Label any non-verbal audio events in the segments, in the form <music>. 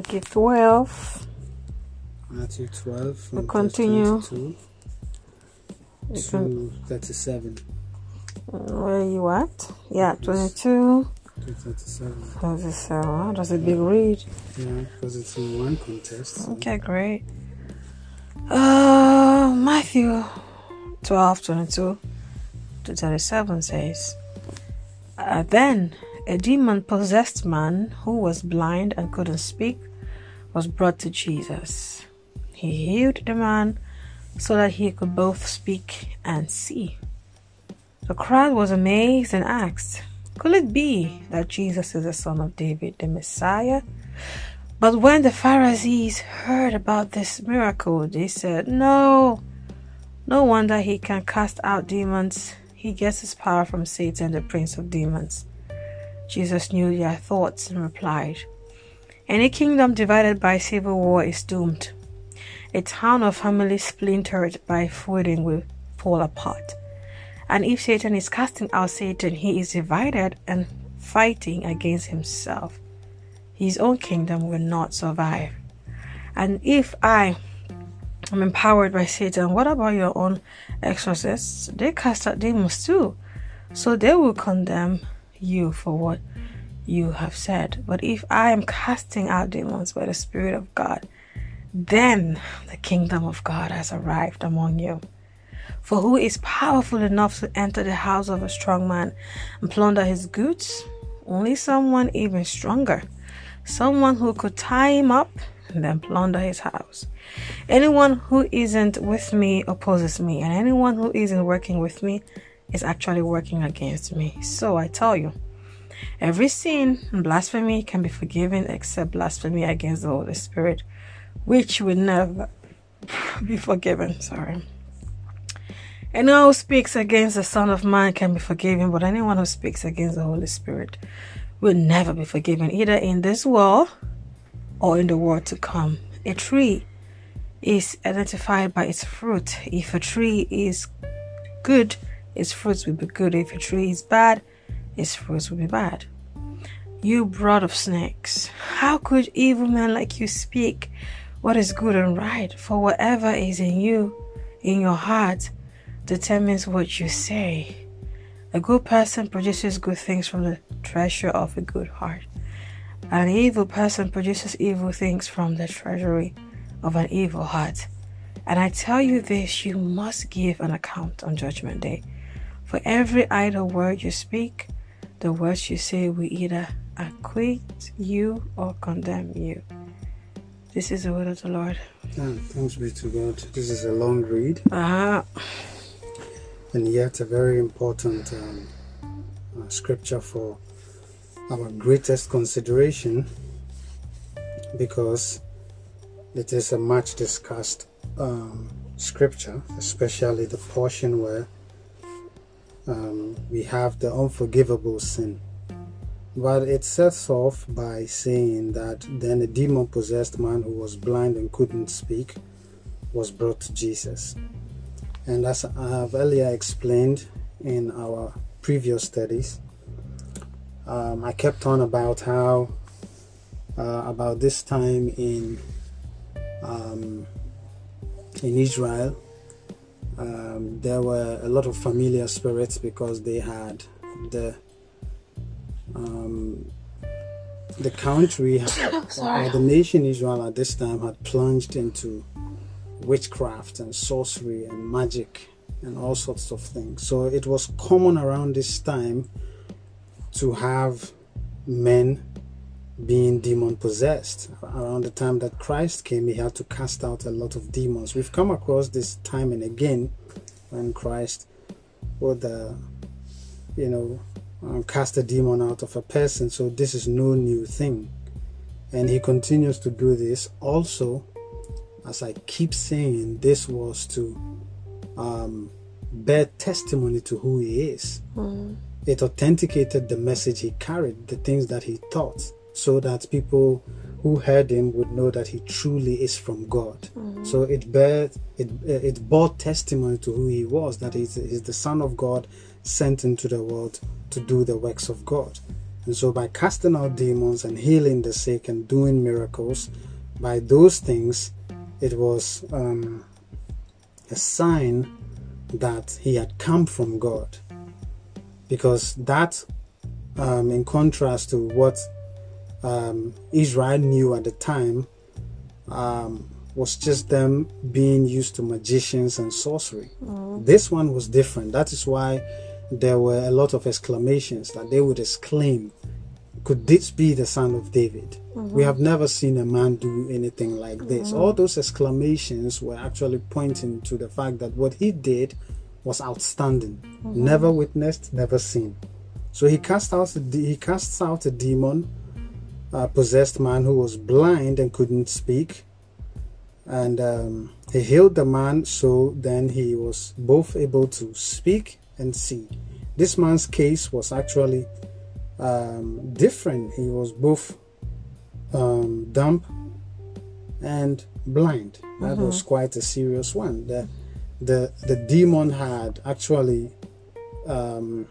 Okay, 12. Matthew 12. from We'll continue. 22 to 37. Where you at? Yeah, 22. To 37. 37. That's a big read. Yeah, because it's in one contest. so- Okay, great. Uh, Matthew 12 22 to 37 says, uh, Then a demon possessed man who was blind and couldn't speak was brought to Jesus. He healed the man so that he could both speak and see. The crowd was amazed and asked, Could it be that Jesus is the son of David, the Messiah? But when the Pharisees heard about this miracle, they said, No, no wonder he can cast out demons. He gets his power from Satan, the prince of demons. Jesus knew their thoughts and replied, Any kingdom divided by civil war is doomed. A town or family splintered by feuding will fall apart. And if Satan is casting out Satan, he is divided and fighting against himself his own kingdom will not survive. And if I am empowered by Satan, what about your own exorcists? They cast out demons too. So they will condemn you for what you have said. But if I am casting out demons by the Spirit of God, then the kingdom of God has arrived among you. For who is powerful enough to enter the house of a strong man and plunder his goods? Only someone even stronger someone who could tie him up and then plunder his house. Anyone who isn't with me opposes me, and anyone who isn't working with me is actually working against me. So I tell you, every sin and blasphemy can be forgiven except blasphemy against the Holy Spirit, which will never be forgiven. Sorry. Anyone who speaks against the Son of Man can be forgiven, but anyone who speaks against the Holy Spirit will never be forgiven, either in this world or in the world to come. A tree is identified by its fruit. If a tree is good, its fruits will be good. If a tree is bad, its fruits will be bad. You brood of snakes, how could evil men like you speak what is good and right? For whatever is in you, in your heart, determines what you say. A good person produces good things from the treasure of a good heart. An evil person produces evil things from the treasury of an evil heart. And I tell you this you must give an account on Judgment Day. For every idle word you speak, the words you say will either acquit you or condemn you. This is the word of the Lord. Yeah, thanks be to God. This is a long read Ah, and yet a very important um, uh, scripture for our greatest consideration because it is a much discussed um, scripture, especially the portion where um, we have the unforgivable sin. But it sets off by saying that then a demon possessed man who was blind and couldn't speak was brought to Jesus. And as I have earlier explained in our previous studies, um, I kept on about how, uh, about this time in um, in Israel, um, there were a lot of familiar spirits because they had the um, the country <laughs> or the nation Israel at this time had plunged into witchcraft and sorcery and magic and all sorts of things. So it was common around this time to have men being demon possessed. Around the time that Christ came, he had to cast out a lot of demons. We've come across this time and again when Christ would, uh, you know, uh, cast a demon out of a person. So this is no new thing. And he continues to do this also as I keep saying, this was to um, bear testimony to who he is. It authenticated the message he carried, the things that he taught, so that people who heard him would know that he truly is from God. So it bear it it bore testimony to who he was, that he's, he's the Son of God sent into the world to do the works of God. And And so, by casting out demons and healing the sick and doing miracles, by those things, it was um, a sign that he had come from God. Because that, um, in contrast to what um, Israel knew at the time, um, was just them being used to magicians and sorcery. Mm. This one was different. That is why there were a lot of exclamations that they would exclaim, Could this be the son of David? Mm-hmm. We have never seen a man do anything like this. Mm-hmm. All those exclamations were actually pointing to the fact that what he did was outstanding, mm-hmm. never witnessed, never seen. So he cast out he casts out a demon, a possessed man who was blind and couldn't speak, and um, he healed the man. So then he was both able to speak and see. This man's case was actually um, different. He was both um, dumb and blind. That mm-hmm. was quite a serious one. The the the demon had actually um,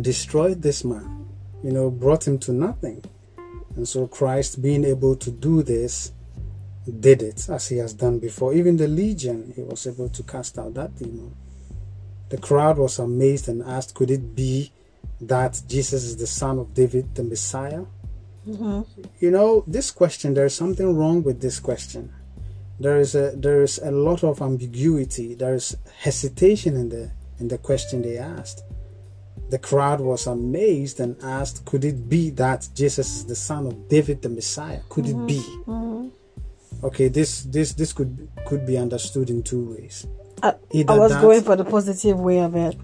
destroyed this man. You know, brought him to nothing. And so Christ, being able to do this, did it as he has done before. Even the legion, he was able to cast out that demon. The crowd was amazed and asked, Could it be that Jesus is the son of David, the Messiah? Mm-hmm. You know, this question, there's something wrong with this question. There is a there is a lot of ambiguity. There is hesitation in the in the question they asked. The crowd was amazed and asked, "Could it be that Jesus is the son of David, the Messiah? Could mm-hmm. it be?" Mm-hmm. Okay, this this this could could be understood in two ways. I, I was that, going for the positive way of it.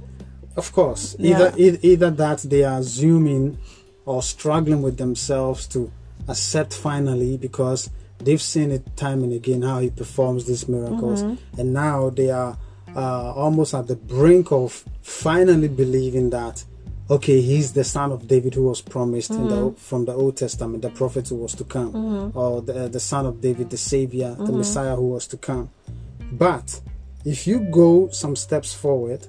Of course, yeah. either either that they are assuming or struggling with themselves to accept finally because they've seen it time and again how he performs these miracles, mm-hmm. and now they are uh, almost at the brink of finally believing that okay, he's the son of David who was promised mm-hmm. the, from the Old Testament, the prophet who was to come, mm-hmm. or the, the son of David, the Savior, the mm-hmm. Messiah who was to come. But if you go some steps forward,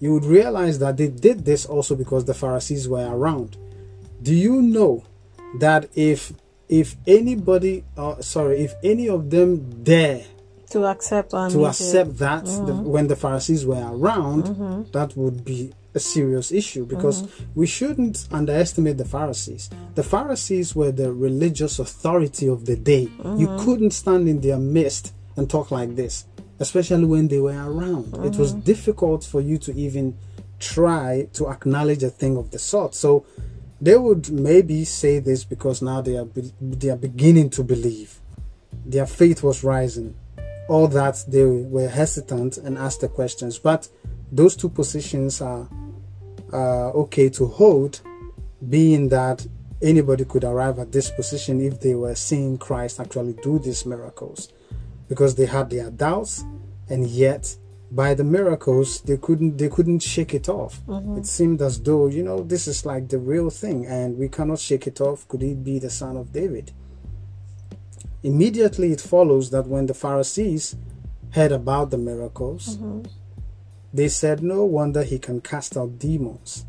you would realize that they did this also because the Pharisees were around. Do you know that if if anybody, uh, sorry, if any of them dare to accept to accept that mm-hmm. the, when the Pharisees were around, mm-hmm. that would be a serious issue because mm-hmm. we shouldn't underestimate the Pharisees. The Pharisees were the religious authority of the day. You mm-hmm. couldn't stand in their midst and talk like this especially when they were around. It was mm-hmm. difficult for you to even try to acknowledge a thing of the sort. So they would maybe say this because now they are be- they are beginning to believe. Their faith was rising. All that they were hesitant and asked the questions, but those two positions are uh, okay to hold, being that anybody could arrive at this position if they were seeing Christ actually do these miracles. Because they had their doubts and yet by the miracles they couldn't they couldn't shake it off. Mm-hmm. it seemed as though you know this is like the real thing and we cannot shake it off. Could it be the son of david immediately it follows that when the pharisees heard about the miracles mm-hmm. they said no wonder he can cast out demons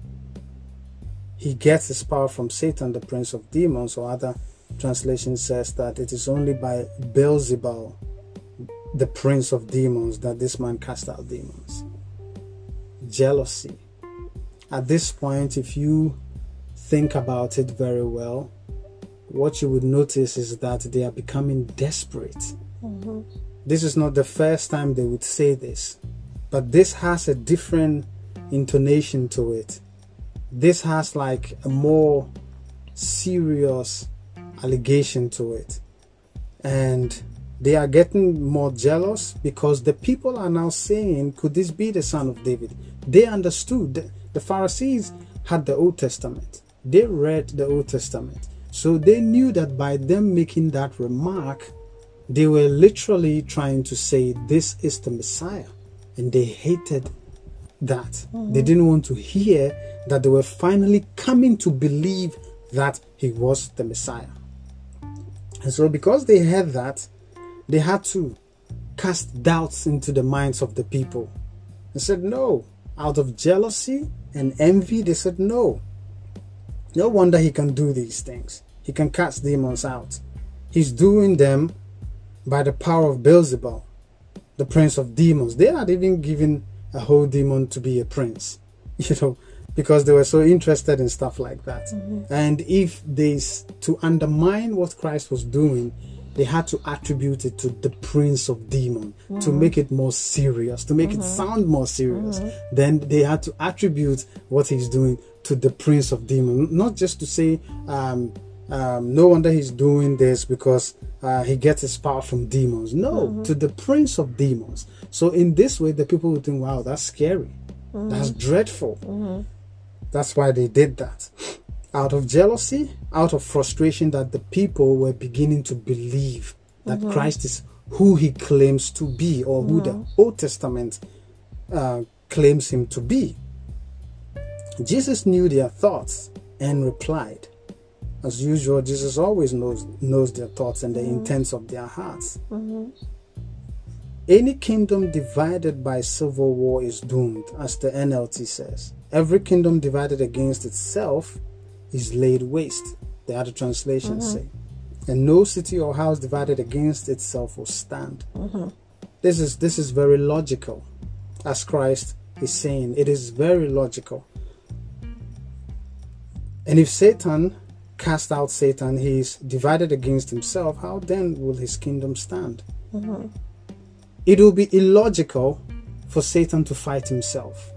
he gets his power from satan the prince of demons or other translation says that it is only by beelzebul the prince of demons that this man cast out demons. Jealousy. At this point, if you think about it very well, what you would notice is that they are becoming desperate. Mm-hmm. This is not the first time they would say this, but this has a different intonation to it. This has like a more serious allegation to it. And they are getting more jealous because the people are now saying, Could this be the son of David? They understood. The Pharisees had the Old Testament, they read the Old Testament. So they knew that by them making that remark, they were literally trying to say, This is the Messiah. And they hated that. Mm-hmm. They didn't want to hear that they were finally coming to believe that he was the Messiah. And so, because they had that, they had to cast doubts into the minds of the people and said no. Out of jealousy and envy, they said no. No wonder he can do these things. He can cast demons out. He's doing them by the power of Beelzebul, the prince of demons. They had even given a whole demon to be a prince, <laughs> you know, because they were so interested in stuff like that. Mm-hmm. And if they to undermine what Christ was doing, they had to attribute it to the prince of demon mm-hmm. to make it more serious, to make mm-hmm. it sound more serious. Mm-hmm. Then they had to attribute what he's doing to the prince of demon, not just to say, um, um, no wonder he's doing this because uh, he gets his power from demons. No, mm-hmm. to the prince of demons. So in this way, the people would think, wow, that's scary. Mm-hmm. That's dreadful. Mm-hmm. That's why they did that. Out of jealousy, out of frustration that the people were beginning to believe that mm-hmm. Christ is who he claims to be or who the. Old Testament uh, claims him to be. Jesus knew their thoughts and replied, as usual, Jesus always knows knows their thoughts and the mm-hmm. intents of their hearts. Mm-hmm. Any kingdom divided by civil war is doomed, as the NLT says. Every kingdom divided against itself is laid waste, the other translations mm-hmm. say. And no city or house divided against itself will stand. Mm-hmm. This is this is very logical, as Christ is saying. It is very logical. And if Satan cast out Satan, he is divided against himself, how then will his kingdom stand? Mm-hmm. It will be illogical for Satan to fight himself.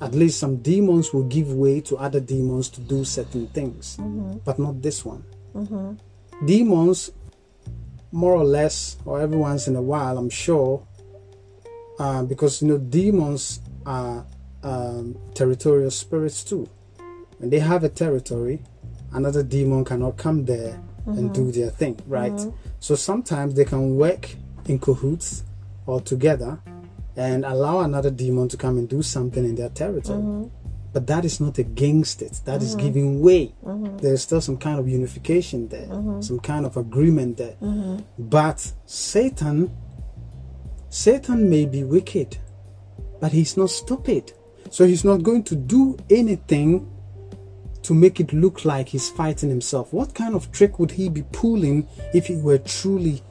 At least some demons will give way to other demons to do certain things, mm-hmm. but not this one. Mm-hmm. Demons, more or less, or every once in a while, I'm sure, uh, because you know, demons are um, territorial spirits too. When they have a territory, another demon cannot come there mm-hmm. and do their thing, right? Mm-hmm. So sometimes they can work in cahoots or together and allow another demon to come and do something in their territory. Mm-hmm. But that is not against it. That is mm-hmm. giving way. Mm-hmm. There's still some kind of unification there, mm-hmm. some kind of agreement there. But Satan, Satan may be wicked, but he's not stupid. So he's not going to do anything to make it look like he's fighting himself. What kind of trick would he be pulling if he were truly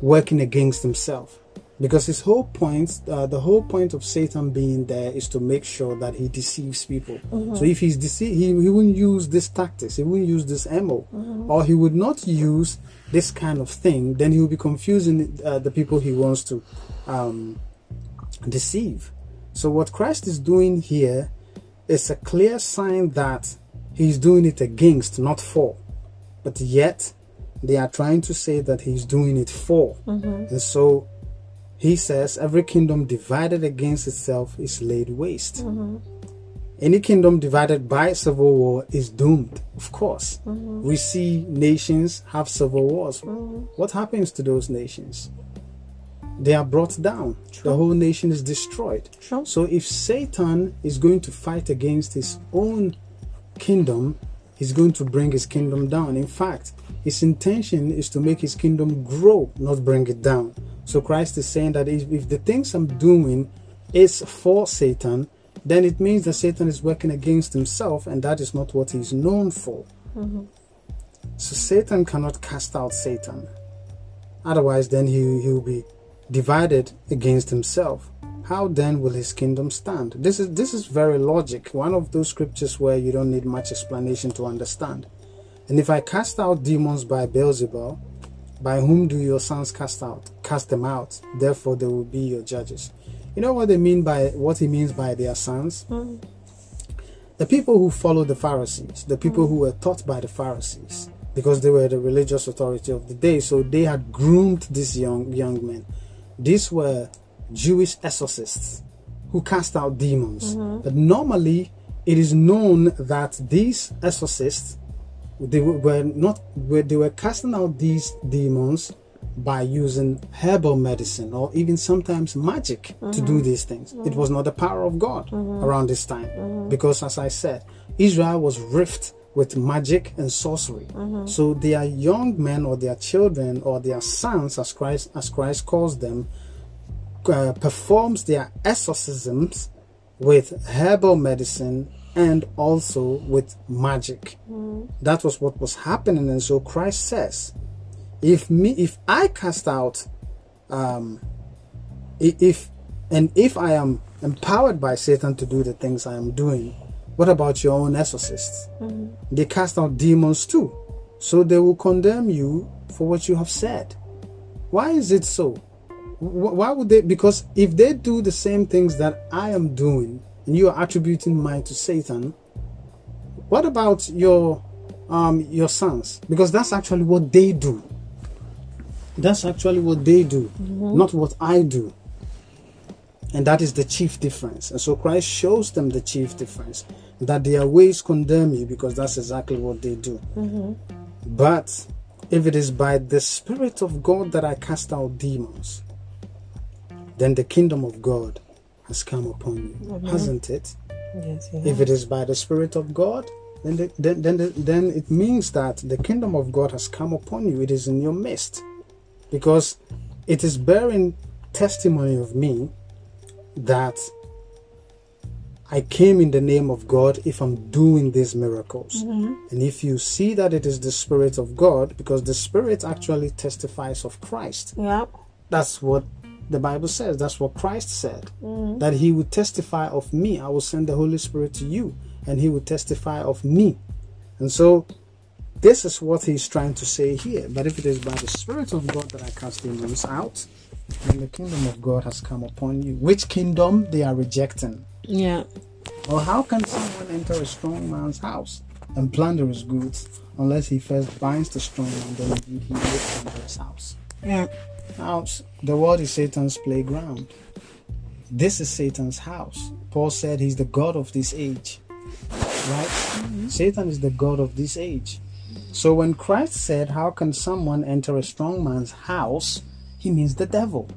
working against himself? Because his whole point, uh, the whole point of Satan being there is to make sure that he deceives people. Mm-hmm. So if he's deceived, he, he wouldn't use this tactics, he wouldn't use this ammo, mm-hmm. or he would not use this kind of thing. Then he will be confusing uh, the people he wants to um, deceive. So what Christ is doing here is a clear sign that he's doing it against, not for. But yet, they are trying to say that he's doing it for. Mm-hmm. And so he says, every kingdom divided against itself is laid waste. Mm-hmm. Any kingdom divided by civil war is doomed, of course. Mm-hmm. We see nations have civil wars. Mm-hmm. What happens to those nations? They are brought down. True. The whole nation is destroyed. True. So if Satan is going to fight against his own kingdom, he's going to bring his kingdom down. In fact, his intention is to make his kingdom grow, not bring it down. So Christ is saying that if, the things I'm doing is for Satan, then it means that Satan is working against himself, and that is not what he's known for. Mm-hmm. So Satan cannot cast out Satan. Otherwise, then he, he will be divided against himself how then will his kingdom stand this is this is very logic one of those scriptures where you don't need much explanation to understand and if i cast out demons by beelzebul by whom do your sons cast out cast them out therefore they will be your judges you know what they mean by what he means by their sons mm. the people who followed the pharisees the people mm. who were taught by the pharisees because they were the religious authority of the day so they had groomed these young young men these were Jewish exorcists who cast out demons. Mm-hmm. But normally, it is known that these exorcists they were not they were casting out these demons by using herbal medicine or even sometimes magic mm-hmm. to do these things. Mm-hmm. It was not the power of God mm-hmm. around this time mm-hmm. because, as I said, Israel was rift with magic and sorcery. Mm-hmm. So their young men or their children or their sons, as Christ as Christ calls them, uh, performs their exorcisms with herbal medicine and also with magic. That was what was happening, and so Christ says, "If me, if I cast out, um, if and if I am empowered by Satan to do the things I am doing, what about your own exorcists? They cast out demons too, so they will condemn you for what you have said. Why is it so? Why would they? Because if they do the same things that I am doing, and you are attributing mine to Satan, what about your um your sons? Because that's actually what they do. That's actually what they do, not what I do. And that is the chief difference. And so Christ shows them the chief difference that their ways condemn you because that's exactly what they do. But if it is by the Spirit of God that I cast out demons, then the kingdom of God has come upon you, hasn't it? Yes, If it is by the Spirit of God, then the, then then, the, then it means that the kingdom of God has come upon you. It is in your midst, because it is bearing testimony of me that I came in the name of God if I'm doing these miracles. Mm-hmm. And if you see that it is the Spirit of God, because the Spirit actually testifies of Christ. Yeah. That's what the Bible says. That's what Christ said. Mm-hmm. That he would testify of me. I will send the Holy Spirit to you, and he will testify of me. And so, this is what he's trying to say here. But if it is by the Spirit of God that I cast demons out, then the kingdom of God has come upon you. Which kingdom they are rejecting? Yeah. Or how can someone enter a strong man's house and plunder his goods unless he first binds the strong man, then indeed he will plunder his house? Yeah. Now, s- the world is Satan's playground. This is Satan's house. Paul said he's the God of this age. Right? Satan is the God of this age. So when Christ said, How can someone enter a strong man's house? He means the devil.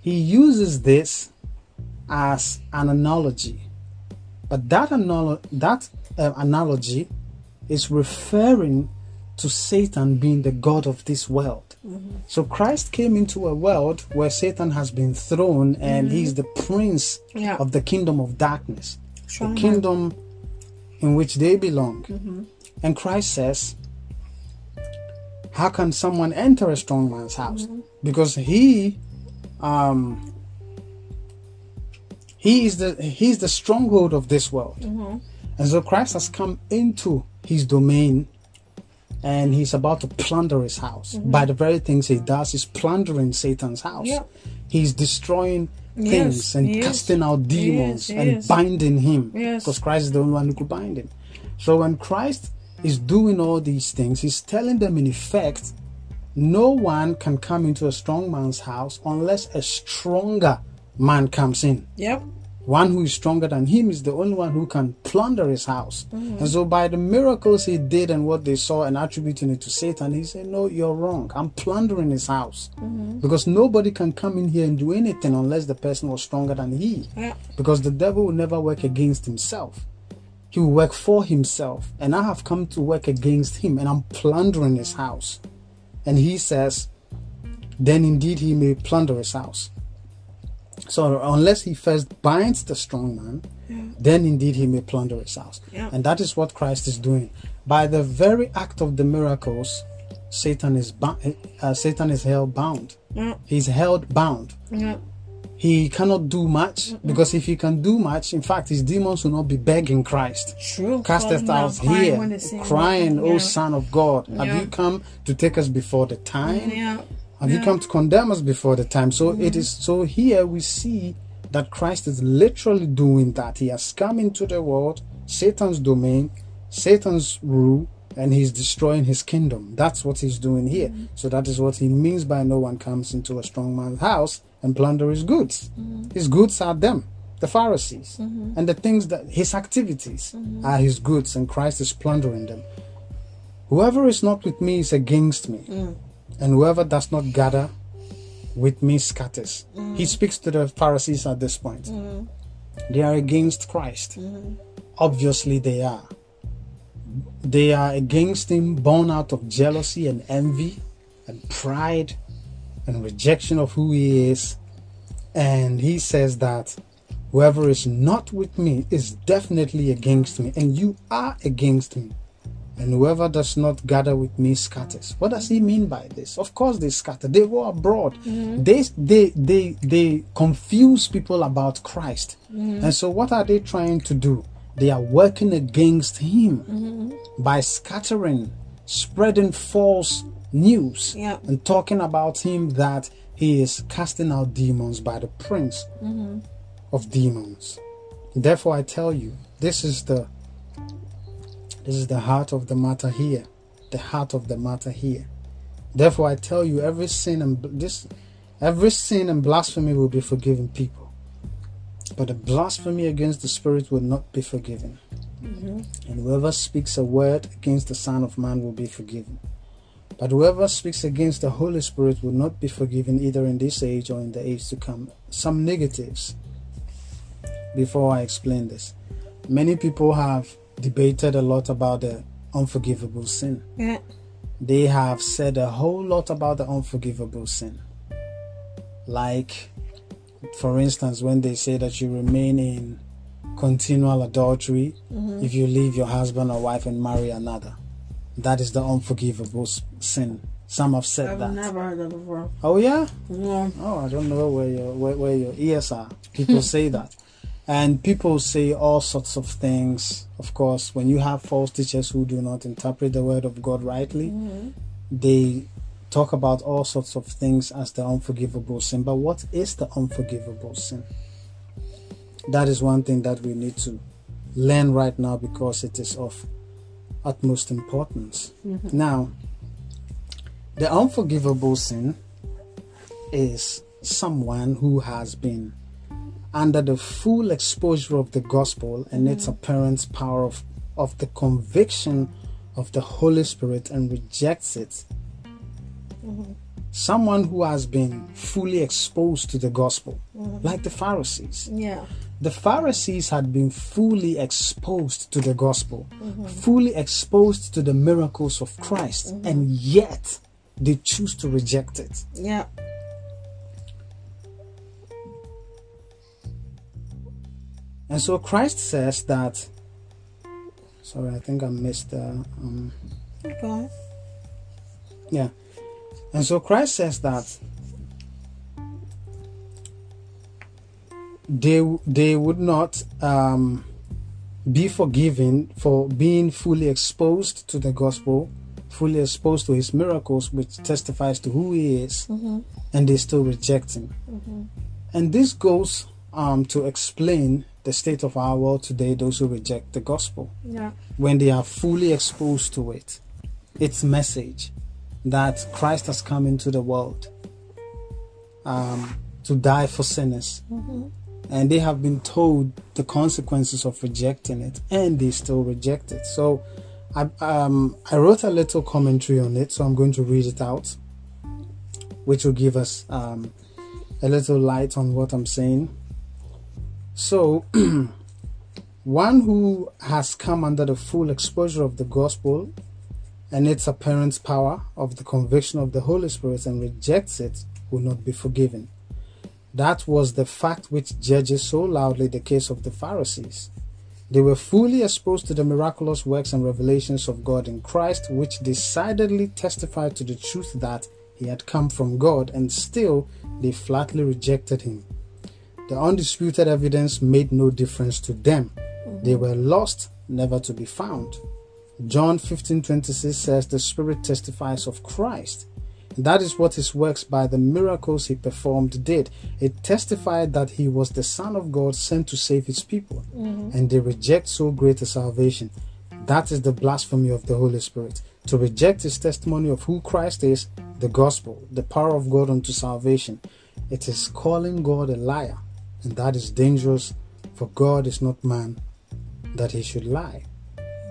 He uses this as an analogy. But that, that uh, analogy is referring to Satan being the God of this world. So Christ came into a world where Satan has been thrown and mm-hmm. he's the prince Yeah. of the kingdom of darkness, the kingdom in which they belong. Mm-hmm. And Christ says, How can someone enter a strong man's house? Mm-hmm. Because he um he is the he's the stronghold of this world. And so Christ has come into his domain and he's about to plunder his house. Mm-hmm. By the very things he does, he's plundering Satan's house. Yeah. He's destroying Yes, things and he is. casting out demons and binding him. Yes. Because Christ is the only one who could bind him. So when Christ is doing all these things, he's telling them in effect, no one can come into a strong man's house unless a stronger man comes in Yep. One who is stronger than him is the only one who can plunder his house. Mm. And so, by the miracles he did and what they saw and attributing it to Satan, he said, No, you're wrong. I'm plundering his house. Mm-hmm. Because nobody can come in here and do anything unless the person was stronger than he. Yeah. Because the devil will never work against himself. He will work for himself. And I have come to work against him and I'm plundering his house. And he says, Then indeed he may plunder his house. So unless he first binds the strong man, then indeed he may plunder his house. Yeah. And that is what Christ is doing. By the very act of the miracles, Satan is bo- uh, Satan is held bound. Yeah. He's held bound. Yeah. He cannot do much because if he can do much, in fact, his demons will not be begging Christ. True. Casteth Falling out here, crying, O Yeah. Son of God, have you come to take us before the time? Yeah. Have you come to condemn us before the time? So it mm-hmm. is so here we see that Christ is literally doing that. He has come into the world, Satan's domain, Satan's rule, and he's destroying his kingdom. That's what he's doing here. Mm-hmm. So that is what he means by no one comes into a strong man's house and plunder his goods. Mm-hmm. His goods are them, the Pharisees. And the things that his activities are his goods, and Christ is plundering them. Whoever is not with me is against me mm. And whoever does not gather with me scatters. He mm. speaks to the Pharisees at this point. Mm-hmm. They are against Christ. Mm-hmm. Obviously, they are. They are against him, born out of jealousy and envy and pride and rejection of who he is. And he says that Whoever is not with me is definitely against me, and you are against me. And whoever does not gather with me scatters. What does he mean by this? Of course they scatter. They go abroad. Mm-hmm. They they they they confuse people about Christ. Mm-hmm. And so what are they trying to do? They are working against him mm-hmm. by scattering, spreading false news Yeah. and talking about him that he is casting out demons by the prince of demons. Therefore, I tell you, this is the this is the heart of the matter here. The heart of the matter here. Therefore, I tell you, every sin and this, every sin and blasphemy will be forgiven people, but the blasphemy against the Spirit will not be forgiven. Mm-hmm. And whoever speaks a word against the Son of Man will be forgiven. But whoever speaks against the Holy Spirit will not be forgiven either in this age or in the age to come. Some negatives before I explain this. Many people have debated a lot about the unforgivable sin. Yeah. They have said a whole lot about the unforgivable sin. Like, for instance, when they say that you remain in continual adultery mm-hmm. if you leave your husband or wife and marry another. That is the unforgivable sin. Some have said that. I've never heard that before. Oh yeah. No. Oh, I don't know where your where, where your ears are. People <laughs> say that, and people say all sorts of things. Of course, when you have false teachers who do not interpret the word of God rightly, mm-hmm. they talk about all sorts of things as the unforgivable sin. But what is the unforgivable sin? That is one thing that we need to learn right now because it is of utmost importance. Mm-hmm. Now, the unforgivable sin is someone who has been under the full exposure of the gospel and its mm. apparent power of, of the conviction of the Holy Spirit and rejects it. Mm-hmm. Someone who has been fully exposed to the gospel, mm-hmm. like the Pharisees. Yeah. The Pharisees had been fully exposed to the gospel, mm-hmm. fully exposed to the miracles of Christ, and yet they choose to reject it. Yeah. And so Christ says that. Sorry, I think I missed. Uh, um, Okay. yeah. And so Christ says that they they would not um, be forgiven for being fully exposed to the gospel, fully exposed to His miracles, which testifies to who He is, and they still reject Him. And this goes um, to explain the state of our world today. Those who reject the gospel Yeah. when they are fully exposed to it, its message that Christ has come into the world um, to die for sinners. And they have been told the consequences of rejecting it, and they still reject it. So, I, um, I wrote a little commentary on it, so I'm going to read it out, which will give us um, a little light on what I'm saying. So, <clears throat> one who has come under the full exposure of the gospel and its apparent power of the conviction of the Holy Spirit and rejects it will not be forgiven. That was the fact which judges so loudly the case of the Pharisees. They were fully exposed to the miraculous works and revelations of God in Christ, which decidedly testified to the truth that he had come from God, and still they flatly rejected him. The undisputed evidence made no difference to them. Mm-hmm. They were lost, never to be found. John 15:26 says the Spirit testifies of Christ. That is what his works by the miracles he performed did. It testified that he was the Son of God sent to save his people. Mm-hmm. And they reject so great a salvation. That is the blasphemy of the Holy Spirit. To reject his testimony of who Christ is, the gospel, the power of God unto salvation. It is calling God a liar. And that is dangerous, for God is not man that he should lie.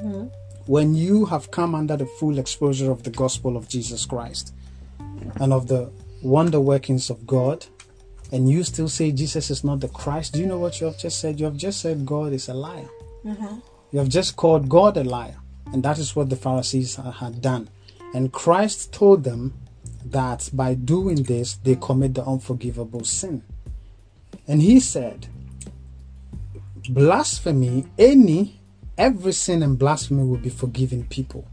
Mm-hmm. When you have come under the full exposure of the gospel of Jesus Christ and of the wonder workings of God, and you still say Jesus is not the Christ, do you know what you have just said? You have just said God is a liar. Mm-hmm. You have just called God a liar. And that is what the Pharisees had done. And Christ told them that by doing this, they commit the unforgivable sin. And he said, blasphemy, any, every sin and blasphemy will be forgiven people.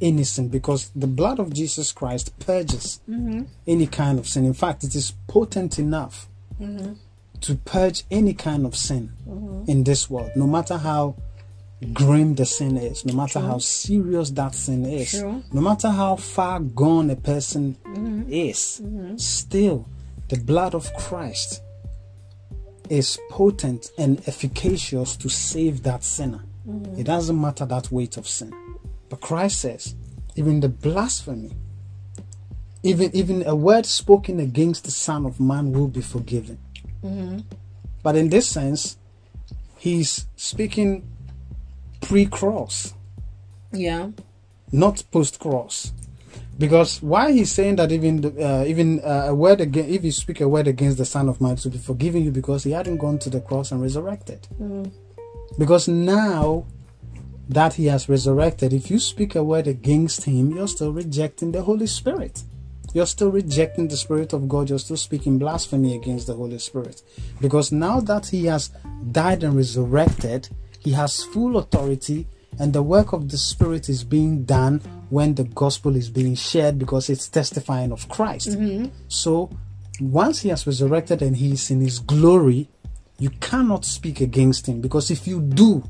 Innocent, because the blood of Jesus Christ purges mm-hmm. any kind of sin. In fact, it is potent enough mm-hmm. to purge any kind of sin mm-hmm. in this world, no matter how grim the sin is, no matter how serious that sin is, True. no matter how far gone a person is, still the blood of Christ is potent and efficacious to save that sinner. Mm-hmm. It doesn't matter that weight of sin. But Christ says, even the blasphemy, even even a word spoken against the Son of Man will be forgiven. Mm-hmm. But in this sense, he's speaking pre-cross, Yeah. not post-cross. Because why he's saying that even uh, even uh, a word again, if you speak a word against the Son of Man, to be forgiven you because he hadn't gone to the cross and resurrected. Because now that he has resurrected, if you speak a word against him, you're still rejecting the Holy Spirit. You're still rejecting the Spirit of God. You're still speaking blasphemy against the Holy Spirit. Because now that he has died and resurrected, he has full authority, and the work of the Spirit is being done when the gospel is being shared because it's testifying of Christ. Mm-hmm. So once he has resurrected and he is in his glory, you cannot speak against him because if you do,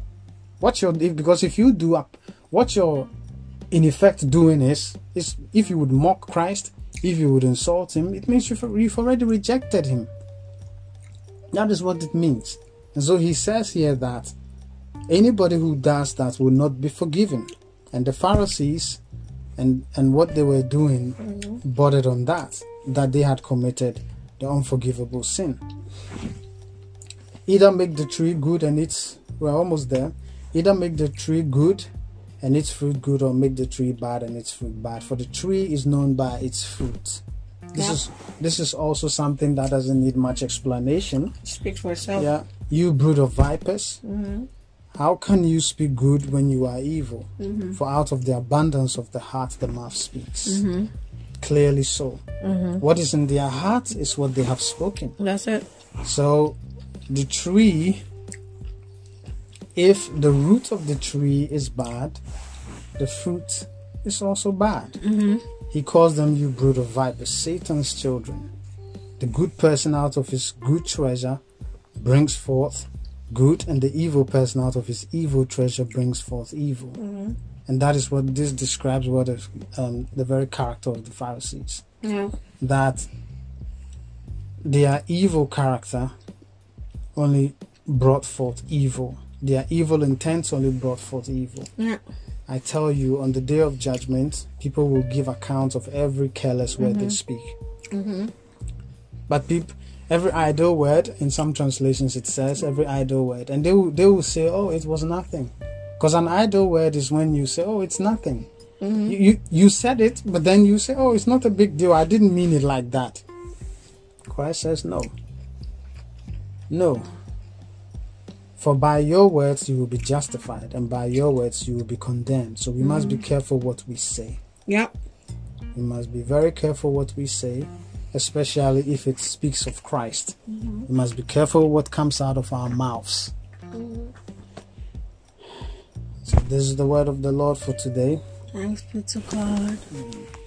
what you're if- because if you do up, what you're in effect doing is is if you would mock Christ, if you would insult him, it means you've, you've already rejected him. That is what it means. And so he says here that anybody who does that will not be forgiven. And the Pharisees and and what they were doing mm-hmm. bordered on that, that they had committed the unforgivable sin. Either make the tree good and it's we're almost there. Either make the tree good and its fruit good, or make the tree bad and its fruit bad. For the tree is known by its fruit. This Yeah. is this is also something that doesn't need much explanation. Speaks for itself. Yeah, you brood of vipers. Mm-hmm. How can you speak good when you are evil? Mm-hmm. For out of the abundance of the heart, the mouth speaks. Mm-hmm. Clearly so. Mm-hmm. What is in their heart is what they have spoken. That's it. So, the tree, if the root of the tree is bad, the fruit is also bad. He calls them, you brood of vipers, Satan's children. The good person out of his good treasure brings forth good, and the evil person out of his evil treasure brings forth evil. Mm-hmm. And that is what this describes what is, um, the very character of the Pharisees Yeah. that their evil character only brought forth evil. Their evil intents only brought forth evil. Yeah. I tell you, on the day of judgment, people will give account of every careless word they mm-hmm. speak. Mm-hmm. But peop, every idle word, in some translations it says every idle word, and they will, they will say, "Oh, it was nothing," because an idle word is when you say, "Oh, it's nothing." Mm-hmm. You, you you said it, but then you say, "Oh, it's not a big deal. I didn't mean it like that." Christ says, "No, no." For by your words you will be justified, and by your words you will be condemned. So we must be mm. careful what we say. Yep. We must be very careful what we say, especially if it speaks of Christ. Mm-hmm. We must be careful what comes out of our mouths. Mm-hmm. So, this is the word of the Lord for today. Thanks be to God. Mm-hmm.